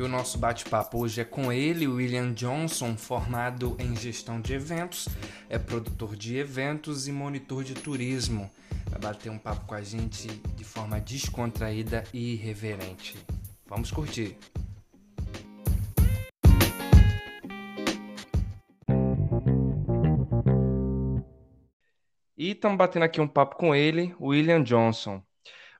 E o nosso bate-papo hoje é com ele, William Johnson, formado em gestão de eventos, é produtor de eventos e monitor de turismo. Vai bater um papo com a gente de forma descontraída e irreverente. Vamos curtir! E estamos batendo aqui um papo com ele, William Johnson.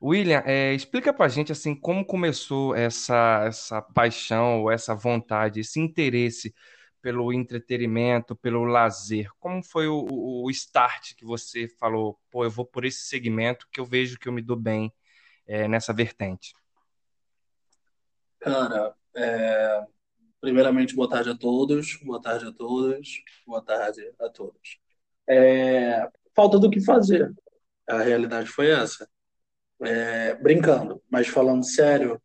William, é, explica pra gente assim como começou essa, essa paixão, essa vontade, esse interesse pelo entretenimento, pelo lazer. Como foi o, o start que você falou, pô, eu vou por esse segmento que eu vejo que eu me dou bem é, nessa vertente? Cara, é, primeiramente, boa tarde a todos, boa tarde a todas, boa tarde a todos. É, falta do que fazer. A realidade foi essa. É, brincando, mas falando sério,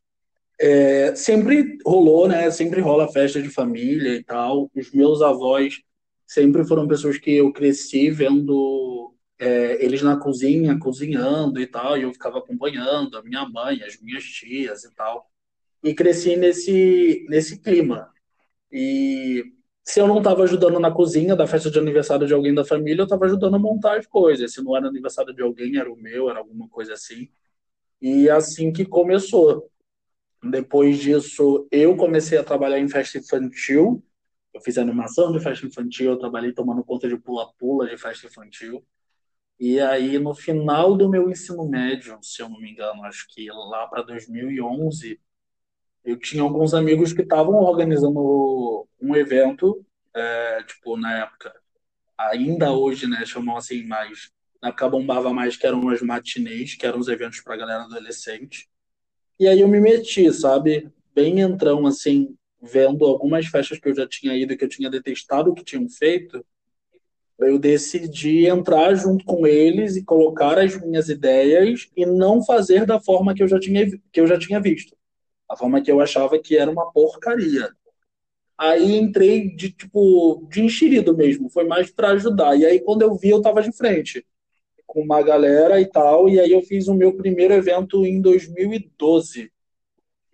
é, sempre rolou, né? Sempre rola festa de família e tal. Os meus avós sempre foram pessoas que eu cresci vendo é, eles na cozinha, cozinhando e tal, e eu ficava acompanhando a minha mãe, as minhas tias e tal. E cresci nesse, nesse clima. E se eu não estava ajudando na cozinha da festa de aniversário de alguém da família, eu estava ajudando a montar as coisas. Se não era aniversário de alguém, era o meu, era alguma coisa assim. E assim que começou. Depois disso, eu comecei a trabalhar em festa infantil. Eu fiz animação de festa infantil, eu trabalhei tomando conta de pula-pula de festa infantil. E aí, no final do meu ensino médio, se eu não me engano, acho que lá para 2011, eu tinha alguns amigos que estavam organizando um evento, é, tipo, na época, ainda hoje, né, chamam assim, mas na época mais que eram as matinês, que eram os eventos para galera adolescente. E aí eu me meti, sabe? Bem entrão, assim, vendo algumas festas que eu já tinha ido, que eu tinha detestado o que tinham feito, eu decidi entrar junto com eles e colocar as minhas ideias e não fazer da forma que eu já tinha, que eu já tinha visto. A forma que eu achava que era uma porcaria. Aí entrei de tipo de enxerido mesmo, foi mais para ajudar. E aí quando eu vi, eu tava de frente com uma galera e tal, e aí eu fiz o meu primeiro evento em 2012,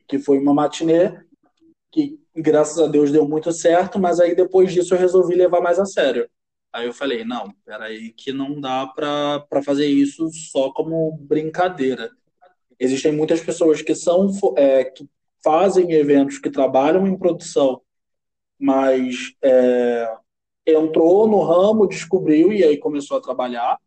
que foi uma matinê que graças a Deus deu muito certo, mas aí depois disso eu resolvi levar mais a sério. Aí eu falei, não, peraí que não dá para fazer isso só como brincadeira. Existem muitas pessoas que são é, que fazem eventos, que trabalham em produção, mas é, entrou no ramo, descobriu e aí começou a trabalhar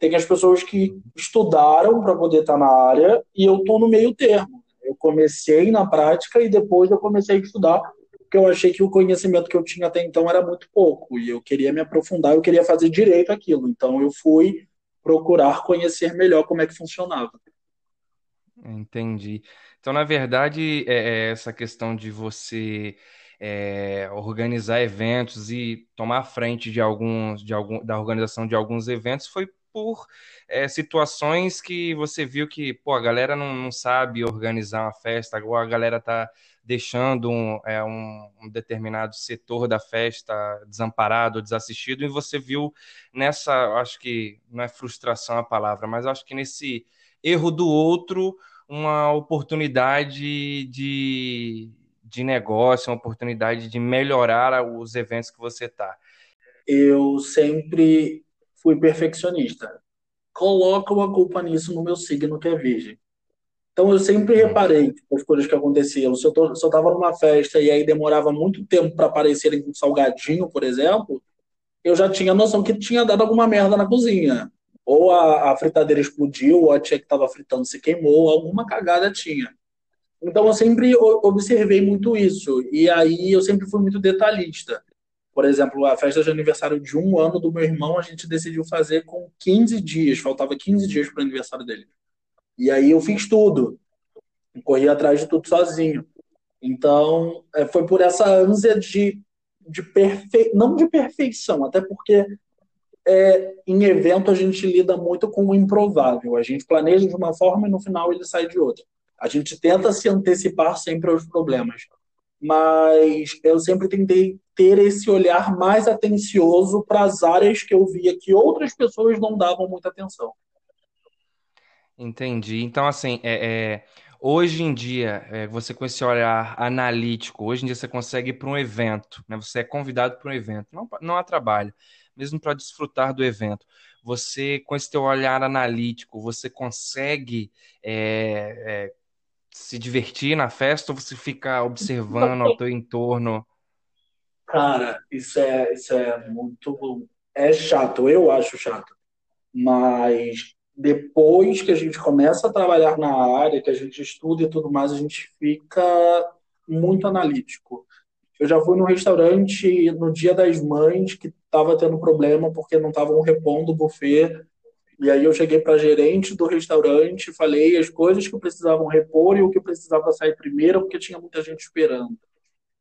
tem as pessoas que estudaram para poder estar tá na área e eu estou no meio termo. Eu comecei na prática e depois eu comecei a estudar, porque eu achei que o conhecimento que eu tinha até então era muito pouco e eu queria me aprofundar, eu queria fazer direito aquilo. Então eu fui procurar conhecer melhor como é que funcionava. Entendi. Então, na verdade, é, é essa questão de você é, organizar eventos e tomar frente de alguns, de algum, da organização de alguns eventos foi por é, situações que você viu que pô, a galera não, não sabe organizar uma festa, agora a galera tá deixando um, é, um, um, determinado setor da festa desamparado, desassistido, e você viu nessa, acho que não é frustração a palavra, mas acho que nesse erro do outro uma oportunidade de, de negócio, uma oportunidade de melhorar os eventos que você está. Eu sempre fui perfeccionista. Colocam a culpa nisso no meu signo, que é virgem. Então eu sempre reparei tipo, as coisas que aconteciam. Se eu, tô, se eu tava numa festa e aí demorava muito tempo para aparecerem com salgadinho, por exemplo, eu já tinha noção que tinha dado alguma merda na cozinha. Ou a, a fritadeira explodiu, ou a tia que estava fritando se queimou, alguma cagada tinha. Então eu sempre observei muito isso. E aí eu sempre fui muito detalhista. Por exemplo, a festa de aniversário de um ano do meu irmão, a gente decidiu fazer com 15 dias, faltava 15 dias para o aniversário dele. E aí eu fiz tudo, corri atrás de tudo sozinho. Então, é, foi por essa ânsia de, de perfe... não de perfeição, até porque é, em evento a gente lida muito com o improvável. A gente planeja de uma forma e no final ele sai de outra. A gente tenta se antecipar sempre aos problemas mas eu sempre tentei ter esse olhar mais atencioso para as áreas que eu via que outras pessoas não davam muita atenção. Entendi. Então, assim, é, é, Hoje em dia, é, você com esse olhar analítico, hoje em dia você consegue ir para um evento, né? Você é convidado para um evento, não, não há trabalho, mesmo para desfrutar do evento. Você, com esse teu olhar analítico, você consegue é, é, se divertir na festa ou você fica observando ao teu entorno? Cara, isso é, isso é muito. É chato, eu acho chato. Mas depois que a gente começa a trabalhar na área, que a gente estuda e tudo mais, a gente fica muito analítico. Eu já fui num restaurante no Dia das Mães que estava tendo problema porque não estavam repondo o buffet. E aí eu cheguei para gerente do restaurante, falei as coisas que precisavam repor e o que precisava sair primeiro, porque tinha muita gente esperando.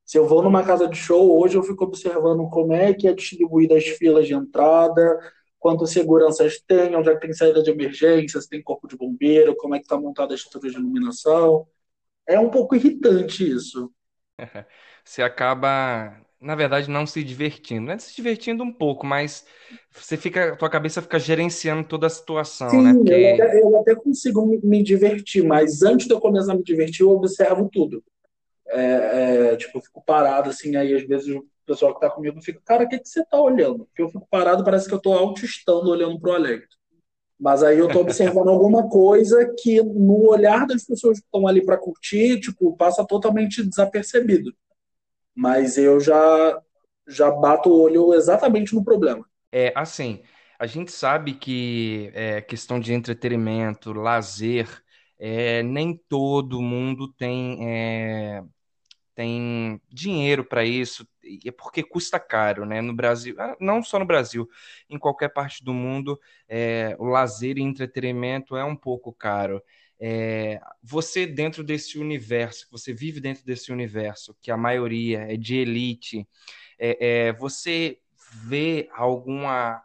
Se eu vou numa casa de show, hoje eu fico observando como é que é distribuída as filas de entrada, quantas seguranças tem, onde é que tem saída de emergência, se tem corpo de bombeiro, como é que está montada a estrutura de iluminação. É um pouco irritante isso. Você acaba, na verdade, não se divertindo. Não é se divertindo um pouco, mas você fica, tua cabeça fica gerenciando toda a situação, né? Sim, Porque... eu até, eu até consigo me divertir, mas antes de eu começar a me divertir, eu observo tudo. É, é, tipo, eu fico parado, assim, aí às vezes o pessoal que tá comigo fica, cara, o que, que você tá olhando? Porque eu fico parado, parece que eu tô autistando olhando pro Alegre. Mas aí eu tô observando alguma coisa que no olhar das pessoas que estão ali para curtir, tipo, passa totalmente desapercebido. Mas eu já já bato o olho exatamente no problema. É, assim, a gente sabe que é, questão de entretenimento, lazer, é, nem todo mundo tem é, tem dinheiro para isso, é porque custa caro, né? No Brasil, ah, não só no Brasil, em qualquer parte do mundo, é, o lazer e entretenimento é um pouco caro. É, você dentro desse universo, você vive dentro desse universo, que a maioria é de elite, é, você vê alguma,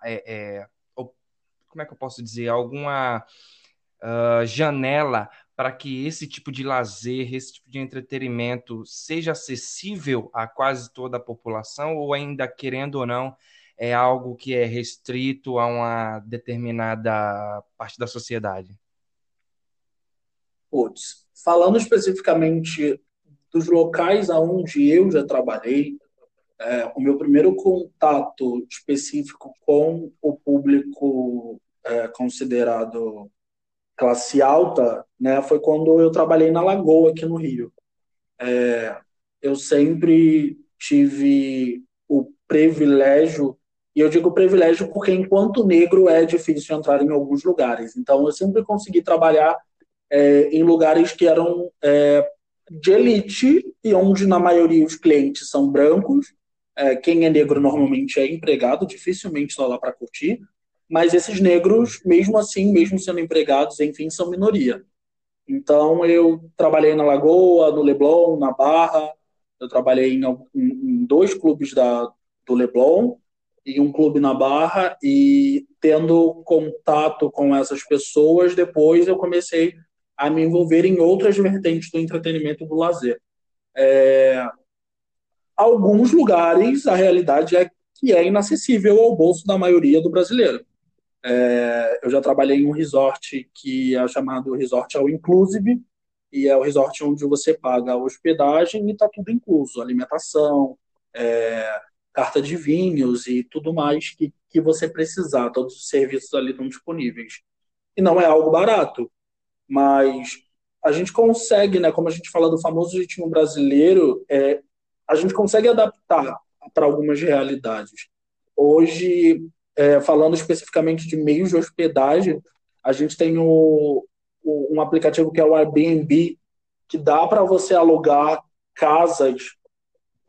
como é que eu posso dizer, alguma uh, janela para que esse tipo de lazer, esse tipo de entretenimento seja acessível a quase toda a população, ou ainda, querendo ou não, é algo que é restrito a uma determinada parte da sociedade? Putz, falando especificamente dos locais aonde eu já trabalhei, é, o meu primeiro contato específico com o público é, considerado classe alta, né, foi quando eu trabalhei na Lagoa aqui no Rio. É, eu sempre tive o privilégio, e eu digo privilégio porque enquanto negro é difícil entrar em alguns lugares. Então eu sempre consegui trabalhar é, em lugares que eram é, de elite e onde na maioria os clientes são brancos. É, quem é negro normalmente é empregado, dificilmente está lá para curtir mas esses negros, mesmo assim, mesmo sendo empregados, enfim, são minoria. Então, eu trabalhei na Lagoa, no Leblon, na Barra, eu trabalhei em, em dois clubes da, do Leblon e um clube na Barra, e tendo contato com essas pessoas, depois eu comecei a me envolver em outras vertentes do entretenimento do lazer. É, alguns lugares, a realidade é que é inacessível ao bolso da maioria do brasileiro. É, eu já trabalhei em um resort que é chamado Resort All Inclusive, e é o resort onde você paga a hospedagem e está tudo incluso, alimentação, é, carta de vinhos e tudo mais que, que você precisar, todos os serviços ali estão disponíveis. E não é algo barato, mas a gente consegue, né, como a gente fala do famoso ritmo brasileiro, é, a gente consegue adaptar para algumas realidades. Hoje, é, falando especificamente de meios de hospedagem, a gente tem o, o, um aplicativo que é o Airbnb, que dá para você alugar casas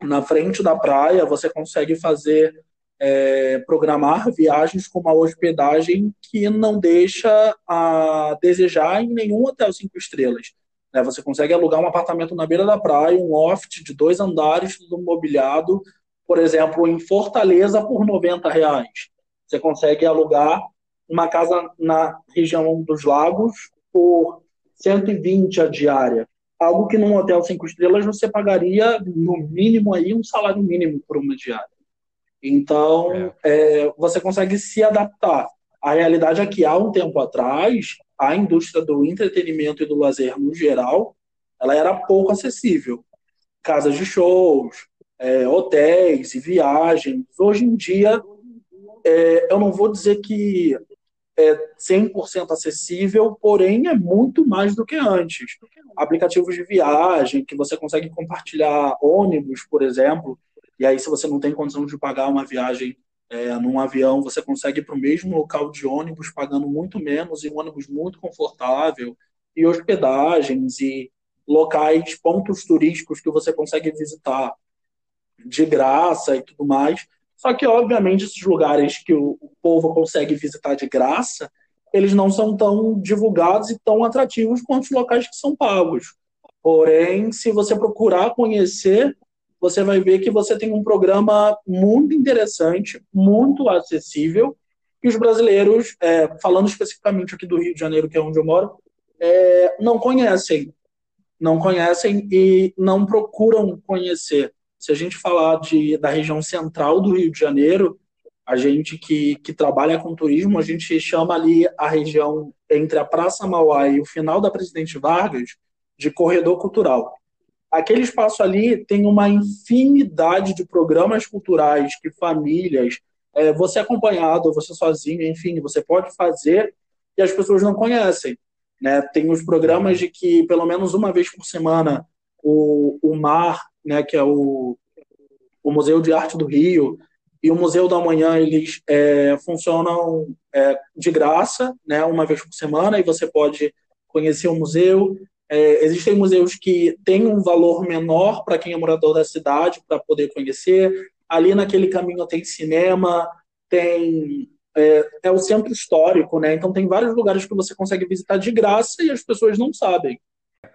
na frente da praia, você consegue fazer, é, programar viagens com uma hospedagem que não deixa a desejar em nenhum hotel cinco estrelas. Né? Você consegue alugar um apartamento na beira da praia, um loft de dois andares, tudo mobiliado, por exemplo, em Fortaleza por 90 reais. Você consegue alugar uma casa na região dos lagos por 120 a diária. Algo que num hotel cinco estrelas você pagaria no mínimo aí um salário mínimo por uma diária. Então é. É, você consegue se adaptar. A realidade é que há um tempo atrás a indústria do entretenimento e do lazer no geral, ela era pouco acessível. Casas de shows, é, hotéis e viagens. Hoje em dia, é, eu não vou dizer que é 100% acessível, porém é muito mais do que antes. Aplicativos de viagem, que você consegue compartilhar ônibus, por exemplo, e aí se você não tem condição de pagar uma viagem é, num avião, você consegue ir para o mesmo local de ônibus pagando muito menos e um ônibus muito confortável, e hospedagens e locais, pontos turísticos que você consegue visitar de graça e tudo mais. Só que, obviamente, esses lugares que o, o povo consegue visitar de graça, eles não são tão divulgados e tão atrativos quanto os locais que são pagos. Porém, se você procurar conhecer, você vai ver que você tem um programa muito interessante, muito acessível, que os brasileiros, é, falando especificamente aqui do Rio de Janeiro, que é onde eu moro, é, não conhecem. Não conhecem e não procuram conhecer. Se a gente falar de, da região central do Rio de Janeiro, a gente que, que trabalha com turismo, a gente chama ali a região entre a Praça Mauá e o final da Presidente Vargas de corredor cultural. Aquele espaço ali tem uma infinidade de programas culturais que famílias, é, você acompanhado, você sozinho, enfim, você pode fazer e as pessoas não conhecem. Né? Tem os programas de que pelo menos uma vez por semana o, o mar né, que é o, o Museu de Arte do Rio e o Museu da Manhã, eles é, funcionam é, de graça, né, uma vez por semana, e você pode conhecer o museu. É, existem museus que têm um valor menor para quem é morador da cidade, para poder conhecer. Ali naquele caminho tem cinema, tem é, é, o centro histórico, né? Então tem vários lugares que você consegue visitar de graça e as pessoas não sabem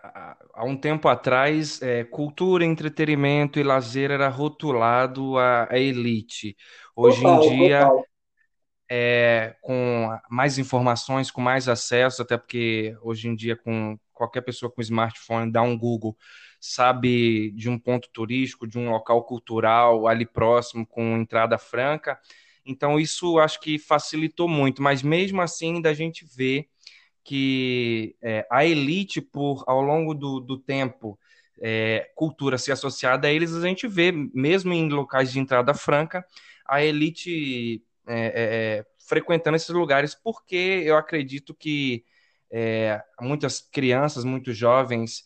há um tempo atrás, é, cultura, entretenimento e lazer era rotulado a, a elite. Hoje total, em dia, é, com mais informações, com mais acesso, até porque hoje em dia, com qualquer pessoa com smartphone, dá um Google, sabe de um ponto turístico, de um local cultural ali próximo, com entrada franca. Então, isso acho que facilitou muito, mas mesmo assim, da gente vê que é, a elite, por ao longo do, do tempo, é, cultura se associada a eles, a gente vê, mesmo em locais de entrada franca, a elite é, é, é frequentando esses lugares, porque eu acredito que é, muitas crianças, muitos jovens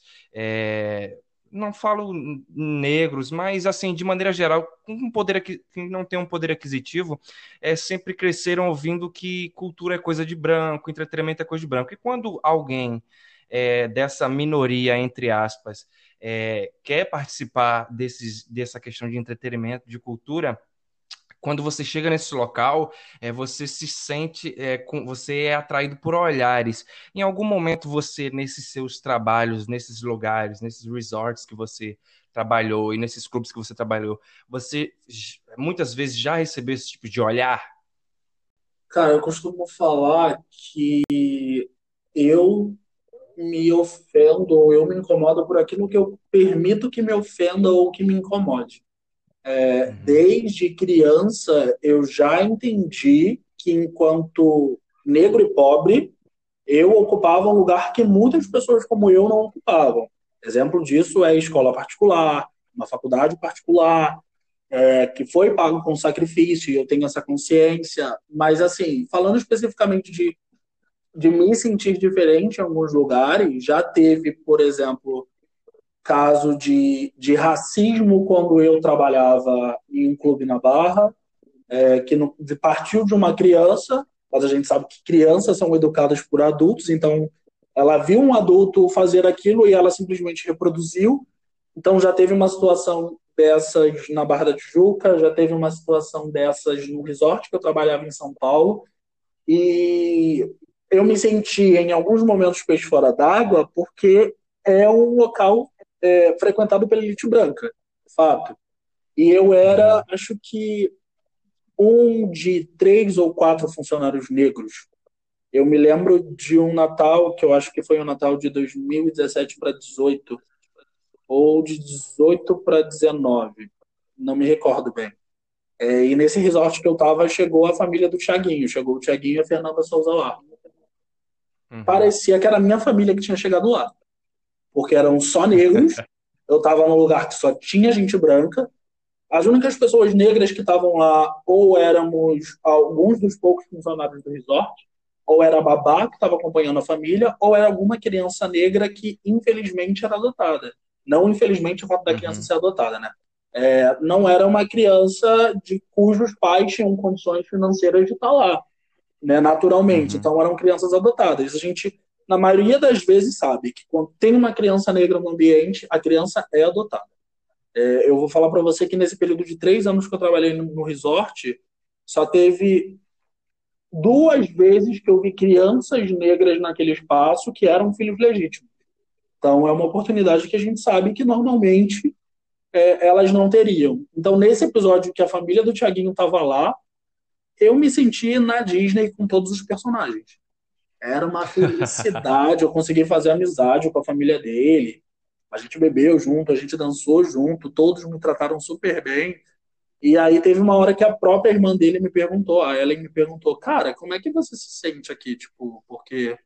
não falo negros, mas assim, de maneira geral, com poder que não tem um poder aquisitivo, é, sempre cresceram ouvindo que cultura é coisa de branco, entretenimento é coisa de branco. E quando alguém é, dessa minoria, entre aspas, é, quer participar desses, dessa questão de entretenimento, de cultura, quando você chega nesse local, é, você se sente, é, com, você é atraído por olhares. Em algum momento você, nesses seus trabalhos, nesses lugares, nesses resorts que você trabalhou e nesses clubes que você trabalhou, você muitas vezes já recebeu esse tipo de olhar? Cara, eu costumo falar que eu me ofendo ou eu me incomodo por aquilo que eu permito que me ofenda ou que me incomode. É. Desde criança, eu já entendi que, enquanto negro e pobre, eu ocupava um lugar que muitas pessoas como eu não ocupavam. Exemplo disso é escola particular, uma faculdade particular, é, que foi pago com sacrifício, e eu tenho essa consciência. Mas, assim, falando especificamente de, de me sentir diferente em alguns lugares, já teve, por exemplo, caso de, de racismo quando eu trabalhava em um clube na Barra, é, que no, partiu de uma criança, mas a gente sabe que crianças são educadas por adultos, então ela viu um adulto fazer aquilo e ela simplesmente reproduziu. Então já teve uma situação dessas na Barra da Tijuca, já teve uma situação dessas no resort que eu trabalhava em São Paulo. E eu me senti em alguns momentos peixe fora d'água porque é um local é, frequentado pela elite branca, fato. E eu era, acho que, um de três ou quatro funcionários negros. Eu me lembro de um Natal, que eu acho que foi o um Natal de 2017 para 18, ou de 18 para 19, não me recordo bem. É, e nesse resort que eu estava, chegou a família do Thiaguinho, chegou o Thiaguinho e a Fernanda Souza lá. uhum. parecia que era a minha família que tinha chegado lá. Porque eram só negros, eu estava num lugar que só tinha gente branca, as únicas pessoas negras que estavam lá ou éramos alguns dos poucos funcionários do resort, ou era a babá que estava acompanhando a família, ou era alguma criança negra que infelizmente era adotada. Não infelizmente o fato da criança uhum. ser adotada, né? É, não era uma criança de cujos pais tinham condições financeiras de estar lá, né, naturalmente. Uhum. Então eram crianças adotadas. A gente, na maioria das vezes, sabe que quando tem uma criança negra no ambiente, a criança é adotada. É, eu vou falar para você que nesse período de três anos que eu trabalhei no, no resort, só teve duas vezes que eu vi crianças negras naquele espaço que eram filhos legítimos. Então, é uma oportunidade que a gente sabe que normalmente é, elas não teriam. Então, nesse episódio que a família do Tiaguinho estava lá, eu me senti na Disney com todos os personagens. Era uma felicidade, eu consegui fazer amizade com a família dele. A gente bebeu junto, a gente dançou junto, todos me trataram super bem. E aí teve uma hora que a própria irmã dele me perguntou, a Ellen me perguntou, cara, como é que você se sente aqui? Tipo, porque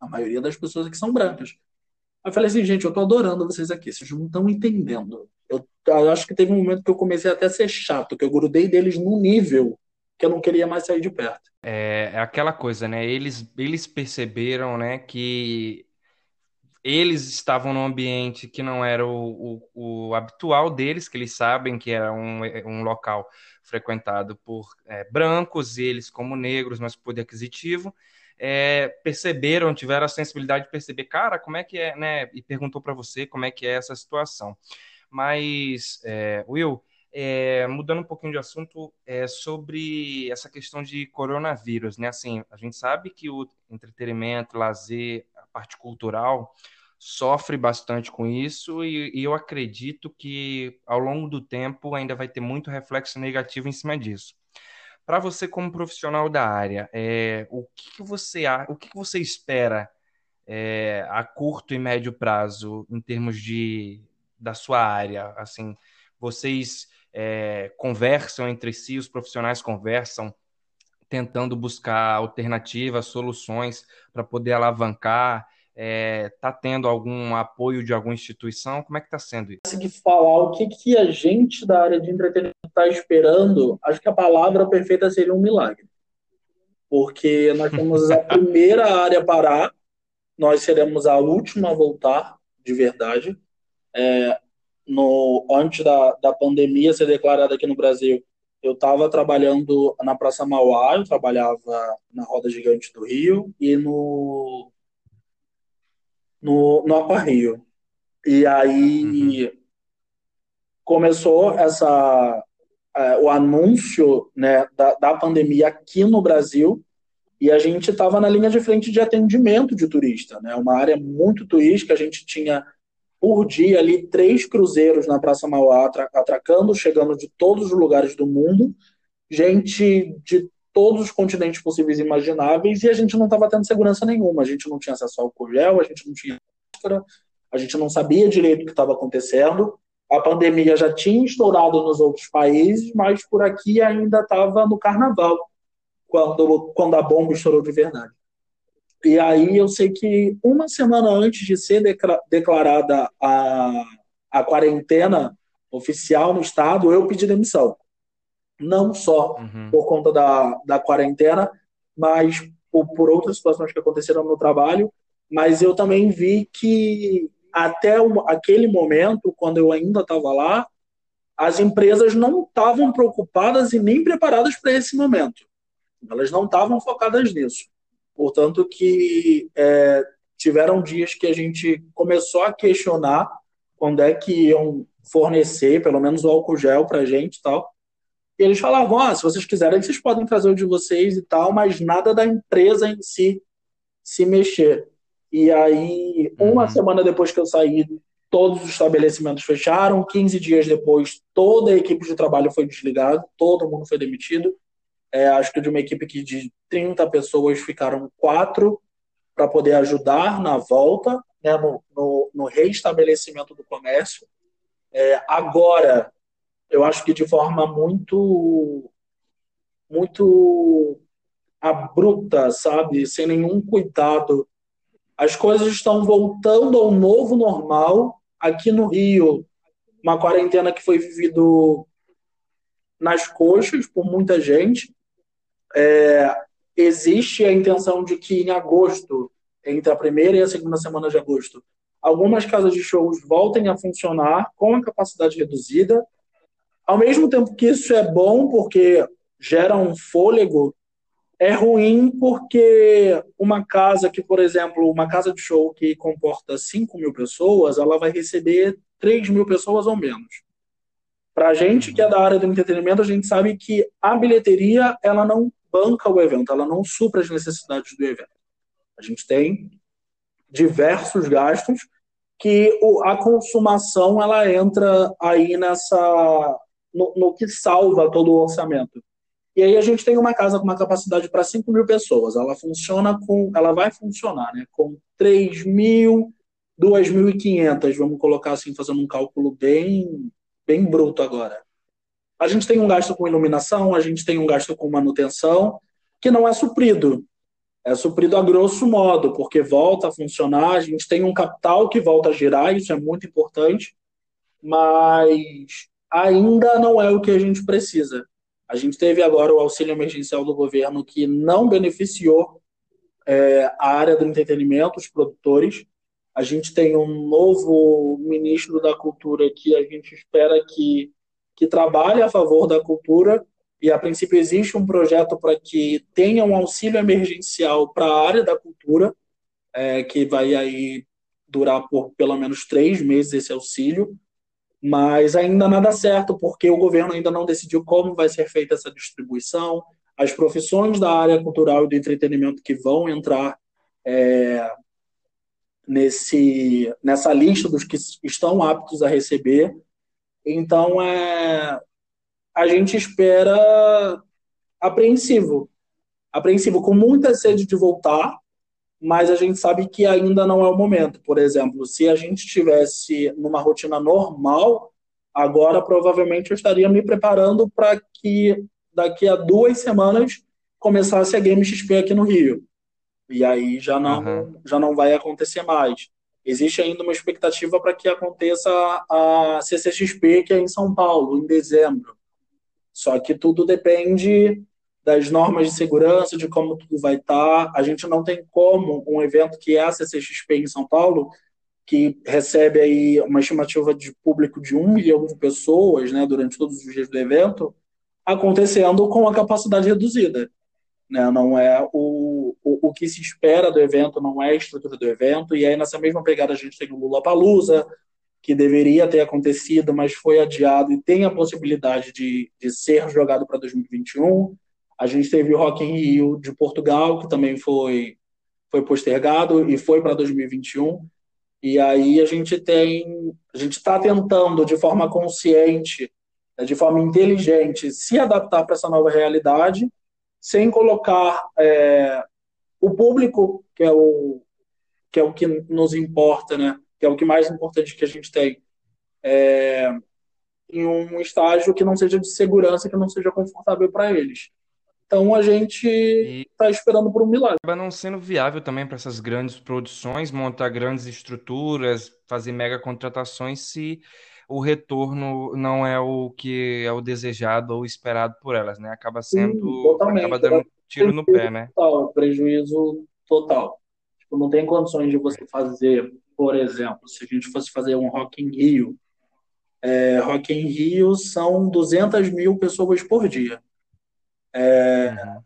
a maioria das pessoas aqui são brancas. Aí eu falei assim, gente, eu tô adorando vocês aqui, vocês não estão entendendo. Eu, eu, acho que teve um momento que eu comecei até a ser chato, que eu grudei deles num nível que eu não queria mais sair de perto. É, é aquela coisa, né? Eles, eles perceberam, né, que eles estavam num ambiente que não era o, o, o, habitual deles, que eles sabem que era um, um local frequentado por é, brancos, e eles como negros, mas poder aquisitivo, é, perceberam, tiveram a sensibilidade de perceber, cara, como é que é, né? E perguntou para você como é que é essa situação. Mas, é, Will, é, mudando um pouquinho de assunto, é sobre essa questão de coronavírus, né? Assim, a gente sabe que o entretenimento, lazer, a parte cultural sofre bastante com isso e, e, eu acredito que ao longo do tempo ainda vai ter muito reflexo negativo em cima disso. Para você como profissional da área, é, o que, que você o que, que você espera é, a curto e médio prazo em termos de da sua área? Assim, vocês é, conversam entre si, os profissionais conversam, tentando buscar alternativas, soluções para poder alavancar está é, tá tendo algum apoio de alguma instituição? Como é que está sendo isso? Conseguir falar o que, que a gente da área de entretenimento está esperando, acho que a palavra perfeita seria um milagre. Porque nós somos a primeira área a parar, nós seremos a última a voltar, de verdade. É, no, antes da, da pandemia ser declarada aqui no Brasil, eu estava trabalhando na Praça Mauá, eu trabalhava na Roda Gigante do Rio e no no, no Aquarrio. E aí uhum. começou essa é, o anúncio né, da, da pandemia aqui no Brasil e a gente estava na linha de frente de atendimento de turista, né? Uma área muito turística, a gente tinha por dia ali três cruzeiros na Praça Mauá atracando, chegando de todos os lugares do mundo, gente de todos os continentes possíveis e imagináveis e a gente não estava tendo segurança nenhuma. A gente não tinha acesso ao cogel, a gente não tinha máscara, a gente não sabia direito o que estava acontecendo. A pandemia já tinha estourado nos outros países, mas por aqui ainda estava no carnaval, quando, quando a bomba estourou de verdade. E aí eu sei que uma semana antes de ser declarada a, a quarentena oficial no estado, eu pedi demissão não só uhum. por conta da, da quarentena, mas por, por outras situações que aconteceram no trabalho. Mas eu também vi que até o, aquele momento, quando eu ainda estava lá, as empresas não estavam preocupadas e nem preparadas para esse momento. Elas não estavam focadas nisso. Portanto, que é, tiveram dias que a gente começou a questionar quando é que iam fornecer, pelo menos o álcool gel para a gente e tal. E eles falavam: ah, se vocês quiserem, vocês podem trazer o de vocês e tal, mas nada da empresa em si se mexer. E aí, uma uhum. semana depois que eu saí, todos os estabelecimentos fecharam. 15 dias depois, toda a equipe de trabalho foi desligada, todo mundo foi demitido. É, acho que de uma equipe que de 30 pessoas ficaram quatro para poder ajudar na volta, né, no, no, no reestabelecimento do comércio. É, agora, eu acho que de forma muito muito abrupta, sabe? Sem nenhum cuidado. As coisas estão voltando ao novo normal. Aqui no Rio, uma quarentena que foi vivido nas coxas por muita gente. É, existe a intenção de que em agosto, entre a primeira e a segunda semana de agosto, algumas casas de shows voltem a funcionar com a capacidade reduzida. Ao mesmo tempo que isso é bom, porque gera um fôlego, é ruim porque uma casa que, por exemplo, uma casa de show que comporta 5 mil pessoas, ela vai receber 3 mil pessoas ou menos. Para a gente que é da área do entretenimento, a gente sabe que a bilheteria ela não banca o evento, ela não supra as necessidades do evento. A gente tem diversos gastos que a consumação ela entra aí nessa no, no, que salva todo o orçamento. E aí a gente tem uma casa com uma capacidade para 5 mil pessoas. Ela funciona com, ela vai funcionar, né, com 3 mil, 2.500, vamos colocar assim, fazendo um cálculo bem bem bruto agora. A gente tem um gasto com iluminação, a gente tem um gasto com manutenção, que não é suprido. É suprido a grosso modo, porque volta a funcionar, a gente tem um capital que volta a girar, isso é muito importante, mas ainda não é o que a gente precisa. A gente teve agora o auxílio emergencial do governo que não beneficiou é, a área do entretenimento, os produtores, a gente tem um novo ministro da Cultura que a gente espera que, que trabalhe a favor da cultura e a princípio existe um projeto para que tenha um auxílio emergencial para a área da cultura, é, que vai aí durar por pelo menos três meses esse auxílio, mas ainda nada certo, porque o governo ainda não decidiu como vai ser feita essa distribuição, as profissões da área cultural e do entretenimento que vão entrar é, nesse, nessa lista dos que estão aptos a receber. Então, é, a gente espera apreensivo. Apreensivo, com muita sede de voltar, mas a gente sabe que ainda não é o momento. Por exemplo, se a gente estivesse numa rotina normal, agora provavelmente eu estaria me preparando para que daqui a duas semanas começasse a Game XP aqui no Rio. E aí já não, uhum. já não vai acontecer mais. Existe ainda uma expectativa para que aconteça a CCXP, que é em São Paulo, em dezembro. Só que tudo depende das normas de segurança, de como tudo vai estar. A gente não tem como um evento que é a CCXP em São Paulo, que recebe aí uma estimativa de público de um milhão de pessoas né, durante todos os dias do evento, acontecendo com a capacidade reduzida. Né? Não é o, o, o, que se espera do evento, não é a estrutura do evento. E aí, nessa mesma pegada, a gente tem o Lula Palusa, que deveria ter acontecido, mas foi adiado e tem a possibilidade de, de ser jogado para 2021. A gente teve o Rock in Rio de Portugal, que também foi, foi postergado e foi para 2021. E aí a gente tem, a gente está tentando de forma consciente, né, de forma inteligente, se adaptar para essa nova realidade sem colocar é, o público, que é o, que é o que nos importa, né? que é o que mais importante que a gente tem, é, em um estágio que não seja de segurança, que não seja confortável para eles. Então a gente está esperando por um milagre. Acaba não sendo viável também para essas grandes produções montar grandes estruturas, fazer mega contratações se o retorno não é o que é o desejado ou esperado por elas, né? Acaba sendo, Sim, acaba dando um tiro no pé, né? Total, prejuízo total. Tipo, não tem condições de você fazer, por exemplo, se a gente fosse fazer um Rock in Rio, é, Rock in Rio são 200 mil pessoas por dia. É, uhum.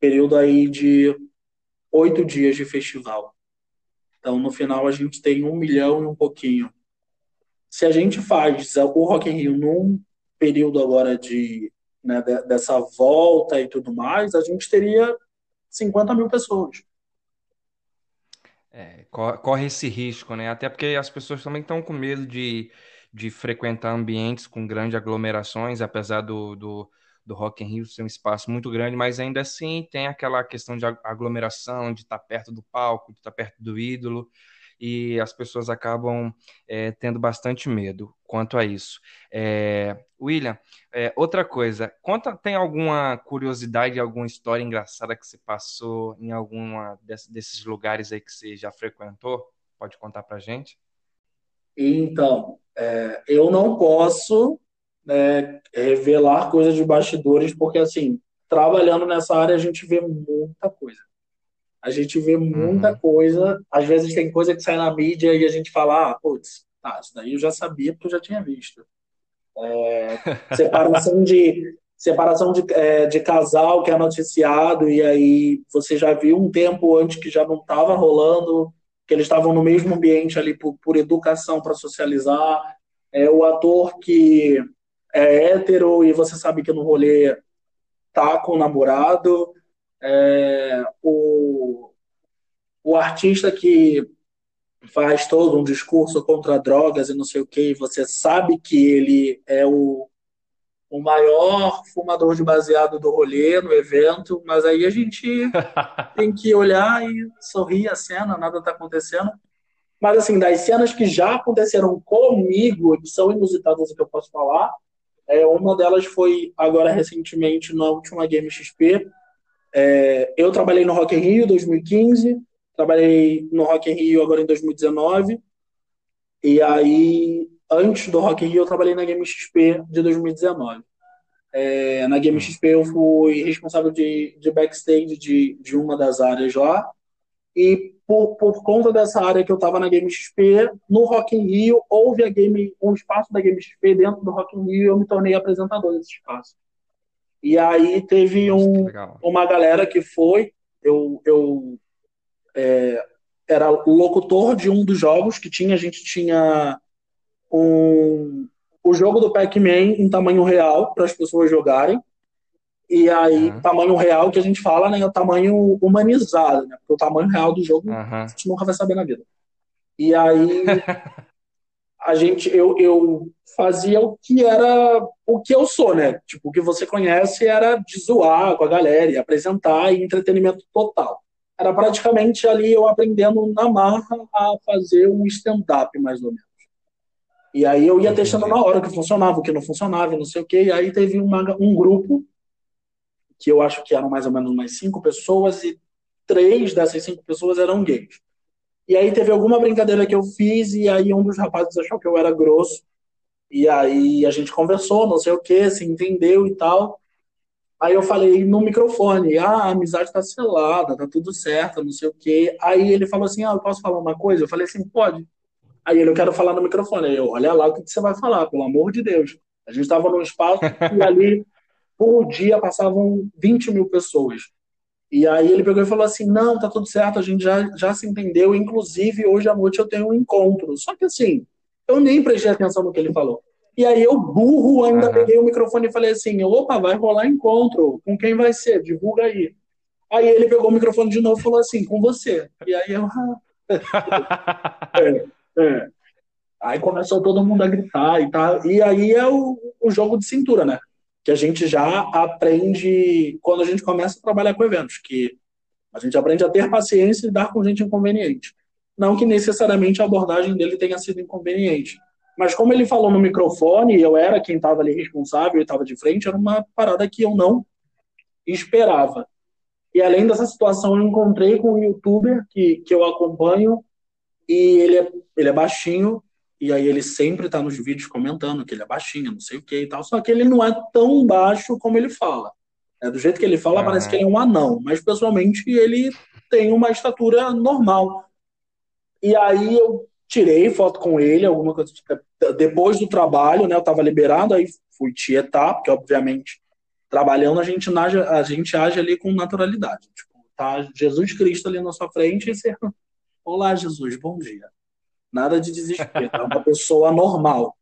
Período aí de oito dias de festival. Então, no final, a gente tem um milhão e um pouquinho se a gente faz o Rock in Rio num período agora de né, dessa volta e tudo mais, a gente teria 50 mil pessoas. É, corre esse risco, né? Até porque as pessoas também estão com medo de, de frequentar ambientes com grandes aglomerações, apesar do, do, do Rock in Rio ser um espaço muito grande, mas ainda assim tem aquela questão de aglomeração, de estar perto do palco, de estar perto do ídolo. E as pessoas acabam é, tendo bastante medo quanto a isso. É, William, é, outra coisa, conta, tem alguma curiosidade, alguma história engraçada que você passou em alguma desses lugares aí que você já frequentou? Pode contar pra gente? Então, eu não posso né, revelar coisas de bastidores, porque, assim, trabalhando nessa área, a gente vê muita coisa. A gente vê muita uhum. coisa. Às vezes tem coisa que sai na mídia e a gente fala, ah, putz, tá, isso daí eu já sabia porque eu já tinha visto. É, separação de separação de, é, de casal que é noticiado e aí você já viu um tempo antes que já não estava rolando que eles estavam no mesmo ambiente ali por, por educação para socializar. É, o ator que é hétero e você sabe que no rolê tá com o namorado. É, o, o artista que faz todo um discurso contra drogas e não sei o que, e você sabe que ele é o, o maior fumador de baseado do rolê no evento, mas aí a gente tem que olhar e sorrir a cena, nada está acontecendo. Mas, assim, das cenas que já aconteceram comigo, que são inusitadas que eu posso falar, é, uma delas foi agora recentemente na última Game XP. É, eu trabalhei no Rock in Rio 2015, trabalhei no Rock in Rio agora em 2019, e aí antes do Rock in Rio, eu trabalhei na Game XP de 2019. É, na Game. XP eu fui responsável de, de backstage de, de uma das áreas lá. E por, por conta dessa área que eu estava na Game XP, no Rock in Rio, houve a game, um espaço da Game XP dentro do Rock in Rio eu me tornei apresentador desse espaço. E aí teve um, uma galera que foi, eu, eu é, era locutor de um dos jogos que tinha, a gente tinha um, o jogo do Pac-Man em tamanho real para as pessoas jogarem. E aí, uhum. tamanho real que a gente fala, né? É o tamanho humanizado, né? Porque o tamanho real do jogo uhum. a gente nunca vai saber na vida. E aí, a gente, eu, eu fazia o que era o que eu sou, né? Tipo, o que você conhece era de zoar com a galera e apresentar e entretenimento total. Era praticamente ali eu aprendendo na marra a fazer um stand-up, mais ou menos. E aí eu ia testando na hora que funcionava, o que não funcionava, não sei o quê. Aí teve um grupo, que eu acho que eram mais ou menos umas cinco pessoas, e três dessas cinco pessoas eram gays. E aí teve alguma brincadeira que eu fiz, e aí um dos rapazes achou que eu era grosso. E aí a gente conversou, não sei o que, se entendeu e tal. Aí eu falei no microfone, ah, a amizade tá selada, tá tudo certo, não sei o que. Aí ele falou assim, ah, eu posso falar uma coisa? Eu falei assim, pode. Aí ele, eu quero falar no microfone. Aí eu, olha lá o que você vai falar, pelo amor de Deus. A gente estava num espaço e ali, por dia, passavam 20 mil pessoas. E aí ele pegou e falou assim, não, tá tudo certo, a gente já, já se entendeu, inclusive hoje à noite eu tenho um encontro. Só que assim, eu nem prestei atenção no que ele falou. E aí eu, burro, ainda uhum. peguei o microfone e falei assim, opa, vai rolar encontro, com quem vai ser? Divulga aí. Aí ele pegou o microfone de novo e falou assim, com você. E aí eu... é. É. Aí começou todo mundo a gritar e tal. E aí é o, o jogo de cintura, né? Que a gente já aprende quando a gente começa a trabalhar com eventos, que a gente aprende a ter paciência e lidar com gente inconveniente. Não que necessariamente a abordagem dele tenha sido inconveniente. Mas como ele falou no microfone, eu era quem estava ali responsável e estava de frente, era uma parada que eu não esperava. E além dessa situação, eu encontrei com um youtuber que, que eu acompanho, e ele é, ele é baixinho, e aí ele sempre tá nos vídeos comentando que ele é baixinho, não sei o que e tal. Só que ele não é tão baixo como ele fala. É, do jeito que ele fala, parece que ele é um anão. Mas pessoalmente ele tem uma estatura normal. E aí eu tirei foto com ele, alguma coisa. Tipo, depois do trabalho, né? Eu tava liberado, aí fui tietar, porque obviamente trabalhando a gente, age, a gente age ali com naturalidade. Tipo, tá Jesus Cristo ali na sua frente e você Olá, Jesus, bom dia. Nada de desespero, é uma pessoa normal.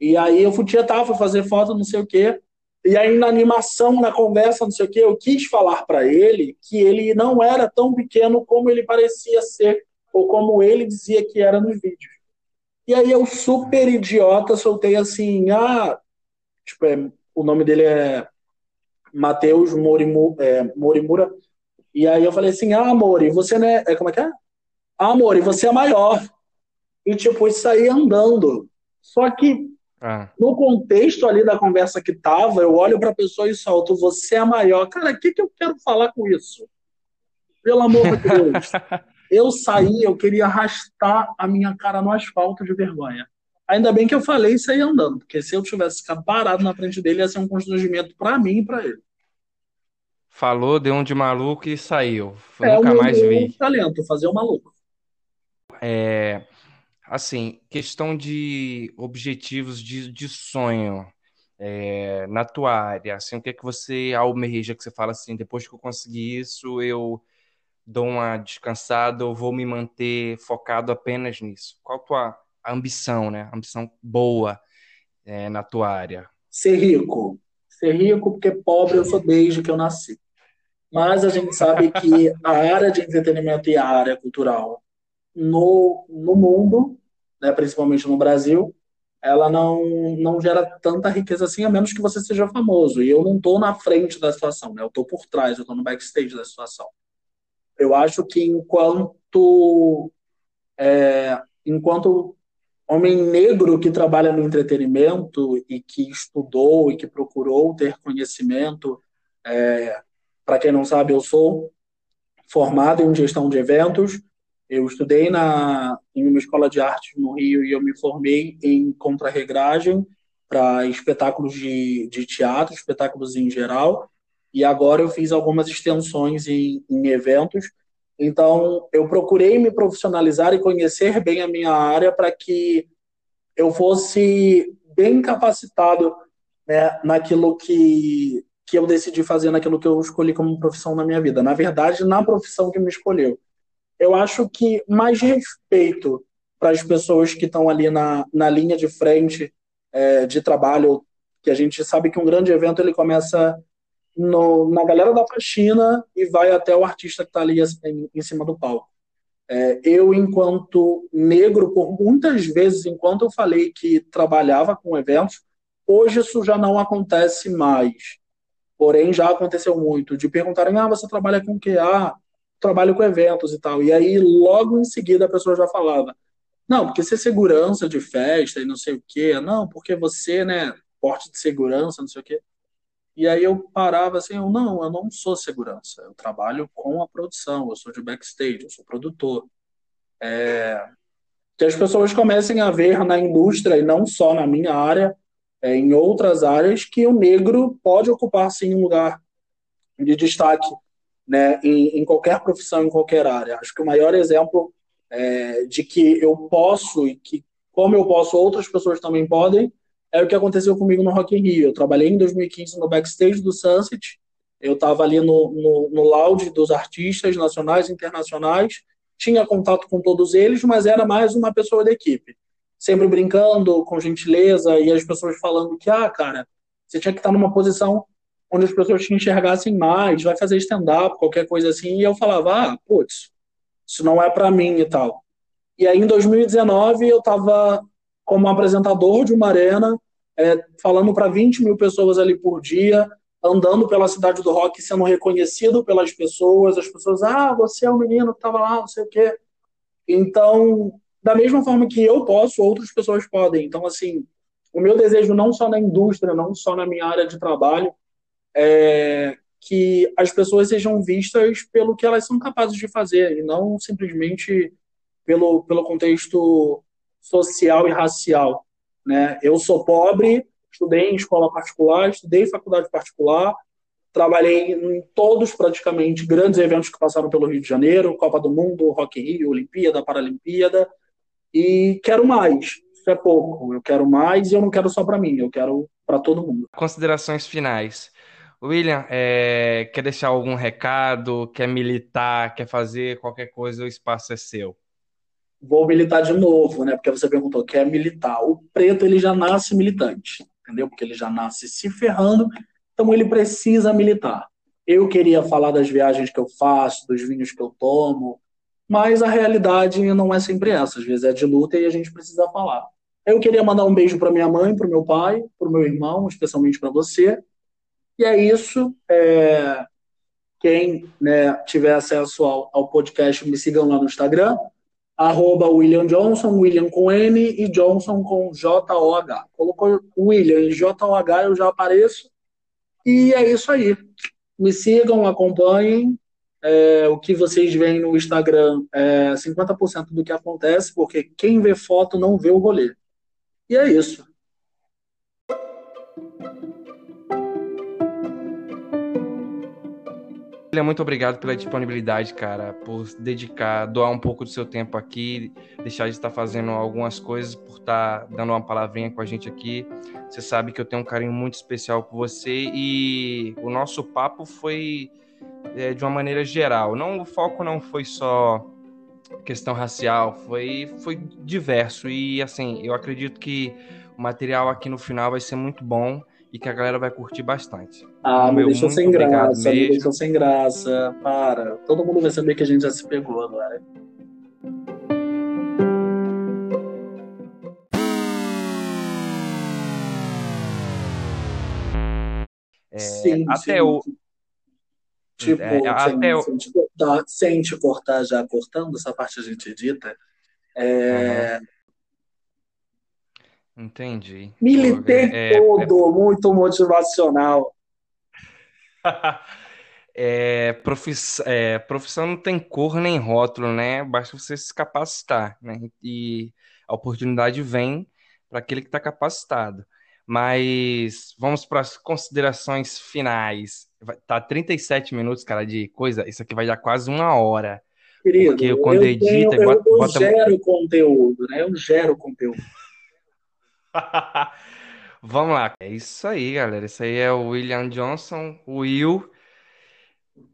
E aí eu fui tietar, fui fazer foto, não sei o quê. E aí na animação, na conversa, não sei o quê, eu quis falar para ele que ele não era tão pequeno como ele parecia ser, ou como ele dizia que era nos vídeos. E aí eu, super idiota, soltei assim, ah, tipo, é, o nome dele é Matheus Morimura, é, Morimura. E aí eu falei assim, ah, Mori, você não é, é como é que é? amor, e você é maior. E, tipo, aí andando. Só que, ah. no contexto ali da conversa que tava, eu olho pra pessoa e solto, você é maior. Cara, o que, que eu quero falar com isso? Pelo amor de Deus. eu saí, eu queria arrastar a minha cara no asfalto de vergonha. Ainda bem que eu falei isso aí andando, porque se eu tivesse ficado parado na frente dele, ia ser um constrangimento para mim e para ele. Falou, deu um de maluco e saiu. É Nunca mais vi. talento, fazer o maluco. É, assim, questão de objetivos de, de sonho é, na tua área, assim, o que é que você almeja, que você fala assim, depois que eu conseguir isso, eu dou uma descansada, eu vou me manter focado apenas nisso. Qual a tua ambição, né? Ambição boa é, na tua área? Ser rico. Ser rico porque pobre eu sou desde que eu nasci. Mas a gente sabe que a área de entretenimento e a área cultural no, no mundo, né, principalmente no Brasil, ela não, não gera tanta riqueza assim, a menos que você seja famoso. E eu não estou na frente da situação, né? eu estou por trás, eu estou no backstage da situação. Eu acho que enquanto, é, enquanto homem negro que trabalha no entretenimento e que estudou e que procurou ter conhecimento, é, para quem não sabe, eu sou formado em gestão de eventos, eu estudei na, em uma escola de arte no Rio e eu me formei em contrarregragem para espetáculos de, de teatro, espetáculos em geral. E agora eu fiz algumas extensões em, em eventos. Então, eu procurei me profissionalizar e conhecer bem a minha área para que eu fosse bem capacitado né, naquilo que, que eu decidi fazer, naquilo que eu escolhi como profissão na minha vida. Na verdade, na profissão que me escolheu eu acho que mais respeito para as pessoas que estão ali na, na linha de frente é, de trabalho, que a gente sabe que um grande evento ele começa no, na galera da faxina e vai até o artista que está ali em, em, cima do palco. É, eu, enquanto negro, por muitas vezes, enquanto eu falei que trabalhava com eventos, hoje isso já não acontece mais. Porém, já aconteceu muito de perguntarem: ah, você trabalha com o quê? Ah, trabalho com eventos e tal. E aí, logo em seguida, a pessoa já falava: não, porque você segurança de festa e não sei o quê. Não, porque você, né, porte de segurança, não sei o quê. E aí eu parava assim: eu, não, eu não sou segurança. Eu trabalho com a produção, eu sou de backstage, eu sou produtor. É... Que as pessoas comecem a ver na indústria, e não só na minha área, é, em outras áreas, que o negro pode ocupar sim um lugar de destaque né, em, em, qualquer profissão, em qualquer área. Acho que o maior exemplo é, de que eu posso e que, como eu posso, outras pessoas também podem, é o que aconteceu comigo no Rock in Rio. Eu trabalhei em 2015 no backstage do Sunset, eu estava ali no, no, no dos artistas nacionais e internacionais, tinha contato com todos eles, mas era mais uma pessoa da equipe. Sempre brincando, com gentileza, e as pessoas falando que, ah, cara, você tinha que estar numa posição onde as pessoas te enxergassem mais, vai fazer stand-up, qualquer coisa assim, e eu falava, ah, putz, isso não é para mim e tal. E aí, em 2019, eu estava como apresentador de uma arena, é, falando para 20 mil pessoas ali por dia, andando pela cidade do rock, sendo reconhecido pelas pessoas, as pessoas, ah, você é o menino que estava lá, não sei o quê. Então, da mesma forma que eu posso, outras pessoas podem. Então, assim, o meu desejo não só na indústria, não só na minha área de trabalho, é, que as pessoas sejam vistas pelo que elas são capazes de fazer e não simplesmente pelo, pelo contexto social e racial. Né? Eu sou pobre, estudei em escola particular, estudei em faculdade particular, trabalhei em todos praticamente grandes eventos que passaram pelo Rio de Janeiro, Copa do Mundo, Rock in Rio, Olimpíada, Paralimpíada, e quero mais. Isso é pouco. Eu quero mais e eu não quero só para mim, eu quero para todo mundo. Considerações finais. William, é, quer deixar algum recado? Quer militar? Quer fazer qualquer coisa? O espaço é seu. Vou militar de novo, né? Porque você perguntou, quer militar? O preto ele já nasce militante, entendeu? Porque ele já nasce se ferrando, então ele precisa militar. Eu queria falar das viagens que eu faço, dos vinhos que eu tomo, mas a realidade não é sempre essa. Às vezes é de luta e a gente precisa falar. Eu queria mandar um beijo para minha mãe, para o meu pai, para o meu irmão, especialmente para você e é isso. É, quem né, tiver acesso ao, ao, podcast, me sigam lá no Instagram, arroba William Johnson, William com N e Johnson com J-O-H. Colocou William e J-O-H, eu já apareço. E é isso aí. Me sigam, acompanhem. É, o que vocês veem no Instagram é 50% do que acontece, porque quem vê foto não vê o rolê. E é isso. Muito obrigado pela disponibilidade, cara, por dedicar, doar um pouco do seu tempo aqui, deixar de estar fazendo algumas coisas, por estar dando uma palavrinha com a gente aqui. Você sabe que eu tenho um carinho muito especial por você e o nosso papo foi é, de uma maneira geral. Não, o foco não foi só questão racial, foi, foi diverso e assim, eu acredito que o material aqui no final vai ser muito bom e que a galera vai curtir bastante. Ah, me deixou sem graça, me deixou sem graça. Para. Todo mundo vai saber que a gente já se pegou agora. É, sim, até sim. o Tipo, é, até o... sem, cortar, sem te cortar já cortando, essa parte a gente edita. É... Uhum. Entendi. Militei é, é, todo, é... muito motivacional. é, profiss... é, profissão não tem cor nem rótulo, né? Basta você se capacitar, né? E a oportunidade vem para aquele que está capacitado. Mas vamos para as considerações finais. Tá 37 minutos, cara, de coisa. Isso aqui vai dar quase uma hora. Querido, porque quando eu, edita, tenho, eu, eu gero conteúdo, né? Eu gero conteúdo. Vamos lá. É isso aí, galera. Isso aí é o William Johnson, Will.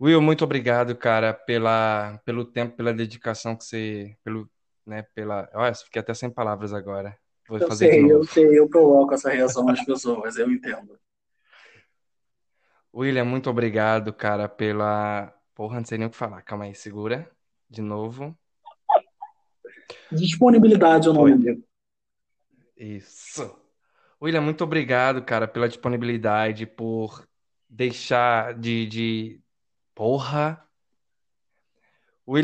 Will, muito obrigado, cara, pela, pelo tempo, pela dedicação que você, pelo, né, pela. Olha, fiquei até sem palavras agora. Vou eu fazer sei, eu sei, eu coloco essa reação nas pessoas, eu entendo. William, muito obrigado, cara, pela. Porra, não sei nem o que falar. Calma aí, segura. De novo. Disponibilidade é o nome dele. Isso. William, muito obrigado, cara, pela disponibilidade, por deixar de, de... Porra!